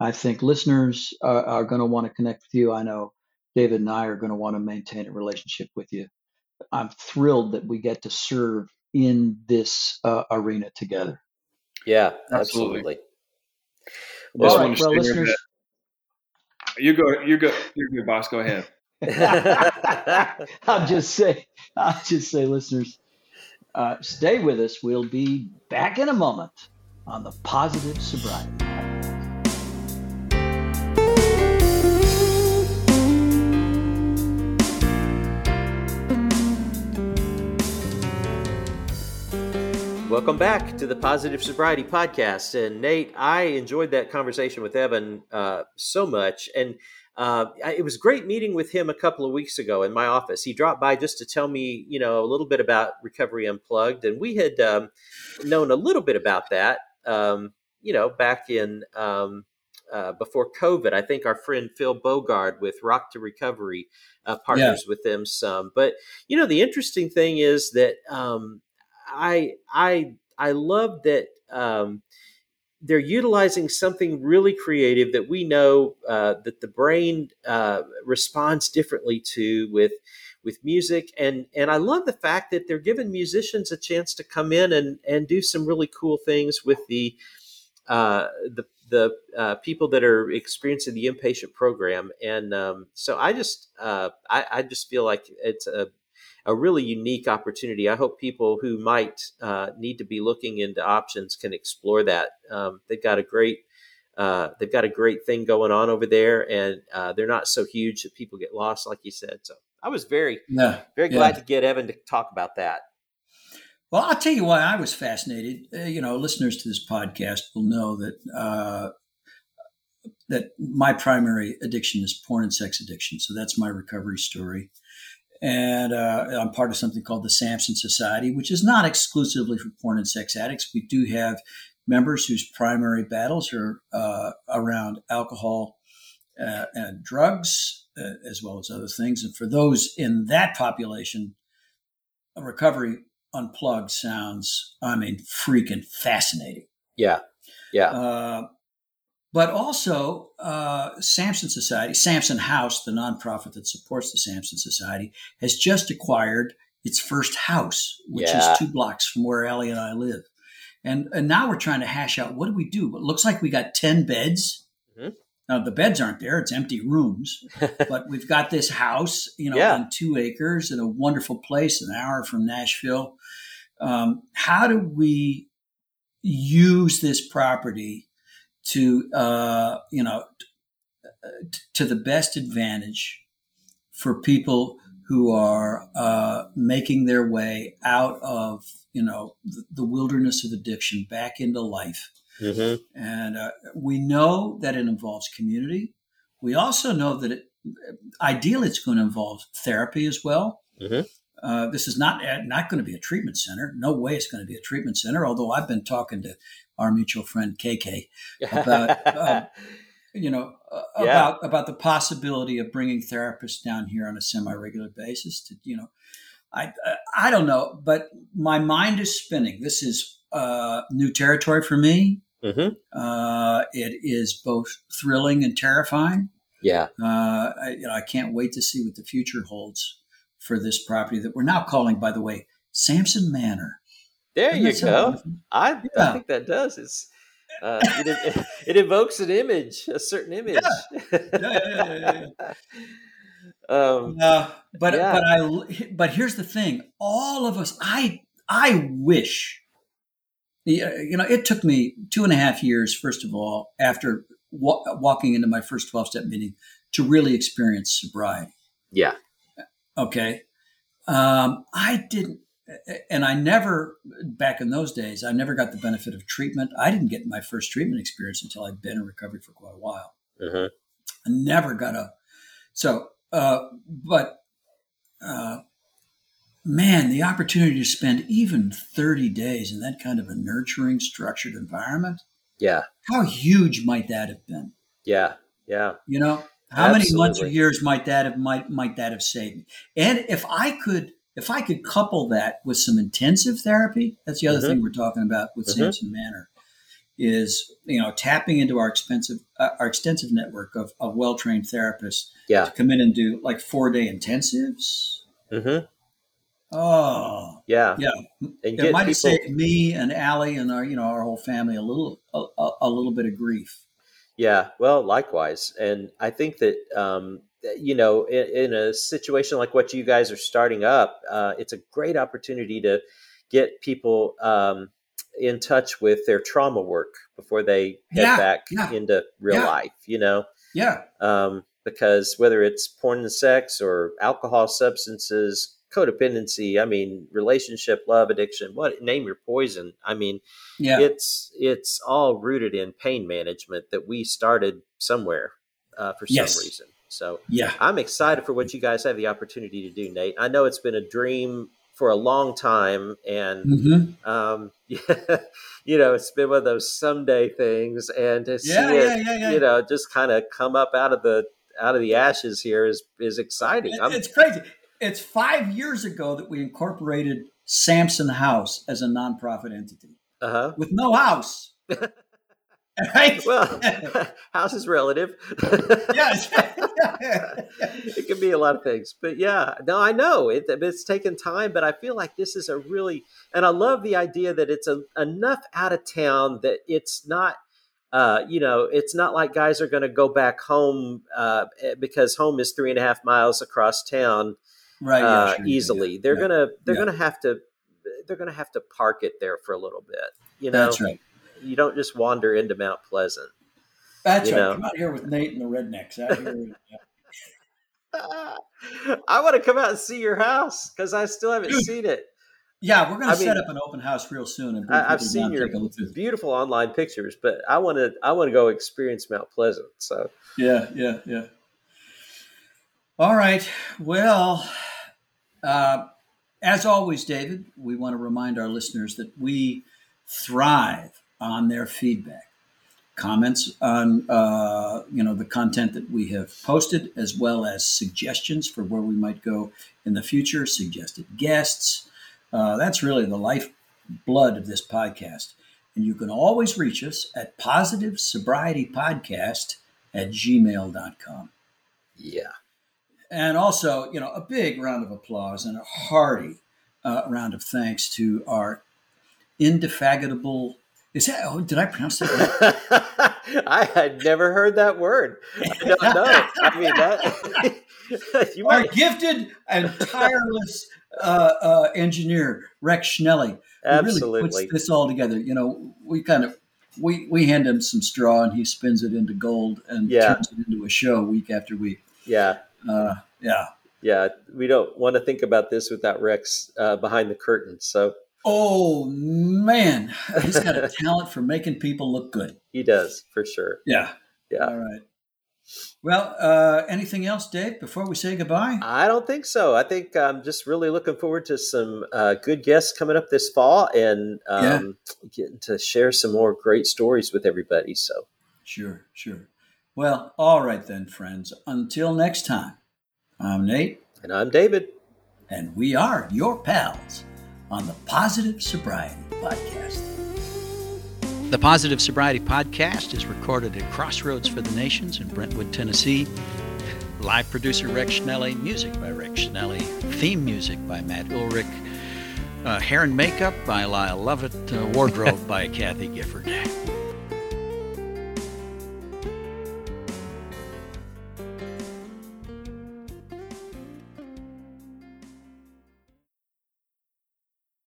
I think listeners are, are going to want to connect with you. I know David and I are going to want to maintain a relationship with you. I'm thrilled that we get to serve in this uh, arena together. Yeah, absolutely. absolutely. All right, well, listeners. You go, you go, you go, boss. Go ahead. I'll just say, I'll just say, listeners, uh, stay with us. We'll be back in a moment on the Positive Sobriety. Welcome back to the Positive Sobriety Podcast. And Nate, I enjoyed that conversation with Evan uh, so much. And uh, it was great meeting with him a couple of weeks ago in my office. He dropped by just to tell me, you know, a little bit about Recovery Unplugged, and we had um, known a little bit about that, um, you know, back in um, uh, before COVID. I think our friend Phil Bogard with Rock to Recovery uh, partners yeah. with them some. But you know, the interesting thing is that um, I I I love that um, they're utilizing something really creative that we know uh, that the brain uh, responds differently to with with music and and I love the fact that they're giving musicians a chance to come in and and do some really cool things with the uh, the the uh, people that are experiencing the inpatient program. And um, so I just uh, I, I, just feel like it's a a really unique opportunity. I hope people who might uh, need to be looking into options can explore that. Um, they've got a great uh, they've got a great thing going on over there, and uh, they're not so huge that people get lost, like you said. So I was very yeah, very glad yeah. to get Evan to talk about that. Well, I'll tell you why I was fascinated. Uh, you know, listeners to this podcast will know that uh, that my primary addiction is porn and sex addiction. So that's my recovery story. And uh, I'm part of something called the Samson Society, which is not exclusively for porn and sex addicts. We do have members whose primary battles are uh, around alcohol uh, and drugs, uh, as well as other things. And for those in that population, recovery unplugged sounds, I mean, freaking fascinating. Yeah. Yeah. But also, uh, Samson Society, Samson House, the nonprofit that supports the Samson Society, has just acquired its first house, which yeah. is two blocks from where Ellie and I live. And, and now we're trying to hash out what do we do? It looks like we got 10 beds. Now the beds aren't there; it's empty rooms. but we've got this house, you know, yeah. on two acres in a wonderful place, an hour from Nashville. Um, how do we use this property to, uh, you know, t- to the best advantage for people who are uh, making their way out of, you know, the, the wilderness of addiction back into life? Mm-hmm. And uh, we know that it involves community. We also know that it, ideally it's going to involve therapy as well. Mm-hmm. Uh, this is not not going to be a treatment center. No way it's going to be a treatment center. Although I've been talking to our mutual friend KK about uh, you know uh, yeah. about about the possibility of bringing therapists down here on a semi regular basis. To you know, I uh, I don't know, but my mind is spinning. This is uh, new territory for me. Mm-hmm. Uh, it is both thrilling and terrifying. Yeah. Uh, I, you know, I can't wait to see what the future holds for this property that we're now calling, by the way, Samson Manor. There Doesn't you go. I, yeah. I think that does. It's uh, it, it, evokes an image, a certain image. Yeah. yeah, yeah um, uh, but but I but here's the thing: all of us, I I wish you know, it took me two and a half years, first of all, after wa- walking into my first 12 step meeting to really experience sobriety. Yeah. Okay. Um, I didn't, and I never, back in those days, I never got the benefit of treatment. I didn't get my first treatment experience until I'd been in recovery for quite a while. Mm-hmm. I never got a, so, uh, but, uh, man, the opportunity to spend even 30 days in that kind of a nurturing, structured environment. Yeah. How huge might that have been? Yeah. Yeah. You know, how Absolutely. many months or years might that have might might that have saved me? And if I could if I could couple that with some intensive therapy, that's the other mm-hmm. thing we're talking about with mm-hmm. Samson Manor, is you know tapping into our expensive uh, our extensive network of, of well trained therapists yeah. to come in and do like four day intensives. Mm-hmm. Oh, yeah, yeah. And it might have saved me and Allie and our, you know, our whole family a little, a, a, little bit of grief. Yeah, well, likewise, and I think that um, you know, in, in, a situation like what you guys are starting up, uh, it's a great opportunity to get people um, in touch with their trauma work before they head yeah, back yeah, into real yeah. life. You know, yeah. Um, because whether it's porn and sex or alcohol, substances, codependency i mean relationship love addiction what name your poison i mean yeah it's it's all rooted in pain management that we started somewhere uh, for yes. some reason so yeah i'm excited for what you guys have the opportunity to do nate i know it's been a dream for a long time and mm-hmm. um, yeah, you know it's been one of those someday things and to see yeah, it yeah, you know just kind of come up out of the out of the ashes here is is exciting. It's crazy it's five years ago that we incorporated Samson House as a nonprofit entity uh-huh. with no house. right? Well, house is relative. yes. it can be a lot of things. But yeah, no, I know it, it's taken time, but I feel like this is a really, and I love the idea that it's a, enough out of town that it's not uh, you know, it's not like guys are going to go back home uh, eh, because home is three and a half miles across town, right? Yeah, uh, sure, easily. Yeah, they're yeah, gonna they're gonna have to they're gonna have to park it there for a little bit. You know, that's right. You don't just wander into Mount Pleasant. That's right. Know? Come out here with Nate and the rednecks. Out here. I want to come out and see your house because I still haven't Dude, seen it. Yeah, we're going to set mean, up an open house real soon. And I, have seen your beautiful online pictures, but I want to I want to go experience Mount Pleasant. So yeah, yeah, yeah. All right. Well, uh, as always, David, we want to remind our listeners that we thrive on their feedback, comments on uh, you know the content that we have posted, as well as suggestions for where we might go in the future, suggested guests uh, that's really the lifeblood of this podcast. And you can always reach us at positive sobriety podcast at gmail.com. Yeah. And also, you know, a big round of applause and a hearty uh, round of thanks to our indefatigable. Is that? Oh, did I pronounce that? Right? I had never heard that word. I don't know. I mean, that you our might... gifted and tireless uh, uh, engineer Rex Schnelly. Absolutely really puts this all together. You know, we kind of we we hand him some straw and he spins it into gold and yeah. turns it into a show week after week. Yeah. Uh, yeah. Yeah. We don't want to think about this without Rex uh, behind the curtain. So. Oh man, he's got a talent for making people look good. He does for sure. Yeah. Yeah. All right. Well, uh, anything else, Dave, before we say goodbye? I don't think so. I think I'm just really looking forward to some uh, good guests coming up this fall and um, yeah. getting to share some more great stories with everybody. So, sure, sure. Well, all right then, friends. Until next time, I'm Nate. And I'm David. And we are your pals on the Positive Sobriety Podcast. The Positive Sobriety Podcast is recorded at Crossroads for the Nations in Brentwood, Tennessee. Live producer Rex Schnelly, music by Rex Schnelly, theme music by Matt Ulrich, uh, hair and makeup by Lyle Lovett, uh, wardrobe by Kathy Gifford.